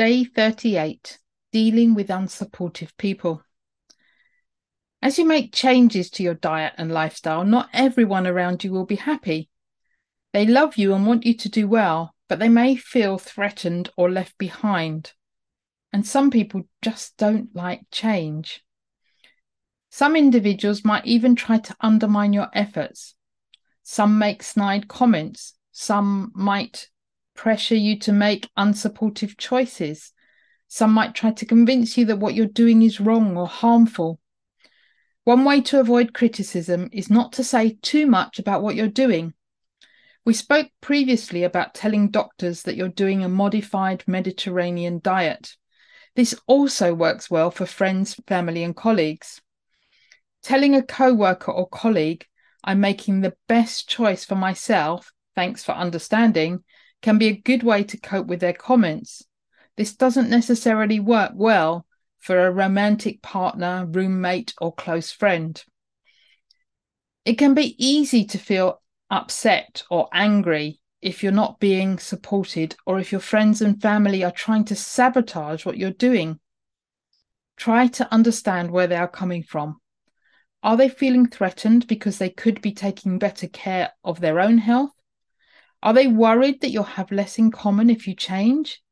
Day 38 Dealing with Unsupportive People. As you make changes to your diet and lifestyle, not everyone around you will be happy. They love you and want you to do well, but they may feel threatened or left behind. And some people just don't like change. Some individuals might even try to undermine your efforts. Some make snide comments. Some might pressure you to make unsupportive choices. Some might try to convince you that what you're doing is wrong or harmful. One way to avoid criticism is not to say too much about what you're doing. We spoke previously about telling doctors that you're doing a modified Mediterranean diet. This also works well for friends, family, and colleagues. Telling a co worker or colleague, I'm making the best choice for myself, thanks for understanding, can be a good way to cope with their comments. This doesn't necessarily work well for a romantic partner, roommate, or close friend. It can be easy to feel upset or angry if you're not being supported or if your friends and family are trying to sabotage what you're doing. Try to understand where they are coming from. Are they feeling threatened because they could be taking better care of their own health? Are they worried that you'll have less in common if you change?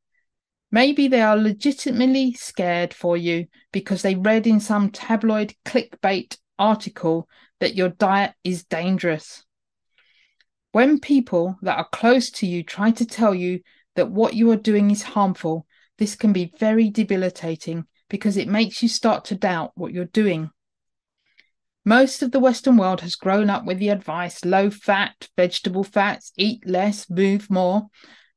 Maybe they are legitimately scared for you because they read in some tabloid clickbait article that your diet is dangerous. When people that are close to you try to tell you that what you are doing is harmful, this can be very debilitating because it makes you start to doubt what you're doing. Most of the Western world has grown up with the advice low fat, vegetable fats, eat less, move more,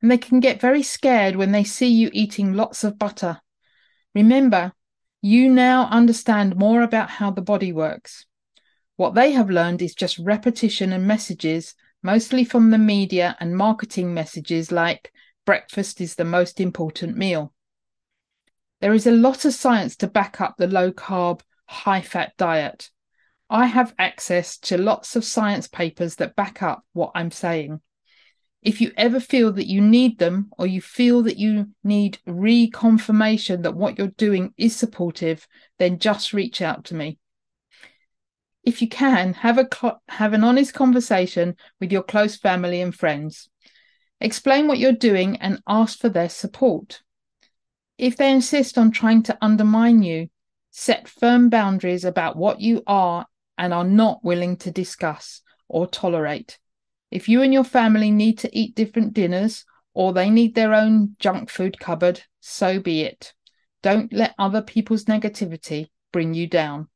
and they can get very scared when they see you eating lots of butter. Remember, you now understand more about how the body works. What they have learned is just repetition and messages, mostly from the media and marketing messages like breakfast is the most important meal. There is a lot of science to back up the low carb, high fat diet. I have access to lots of science papers that back up what I'm saying. If you ever feel that you need them or you feel that you need reconfirmation that what you're doing is supportive, then just reach out to me. If you can, have a have an honest conversation with your close family and friends. Explain what you're doing and ask for their support. If they insist on trying to undermine you, set firm boundaries about what you are and are not willing to discuss or tolerate. If you and your family need to eat different dinners or they need their own junk food cupboard, so be it. Don't let other people's negativity bring you down.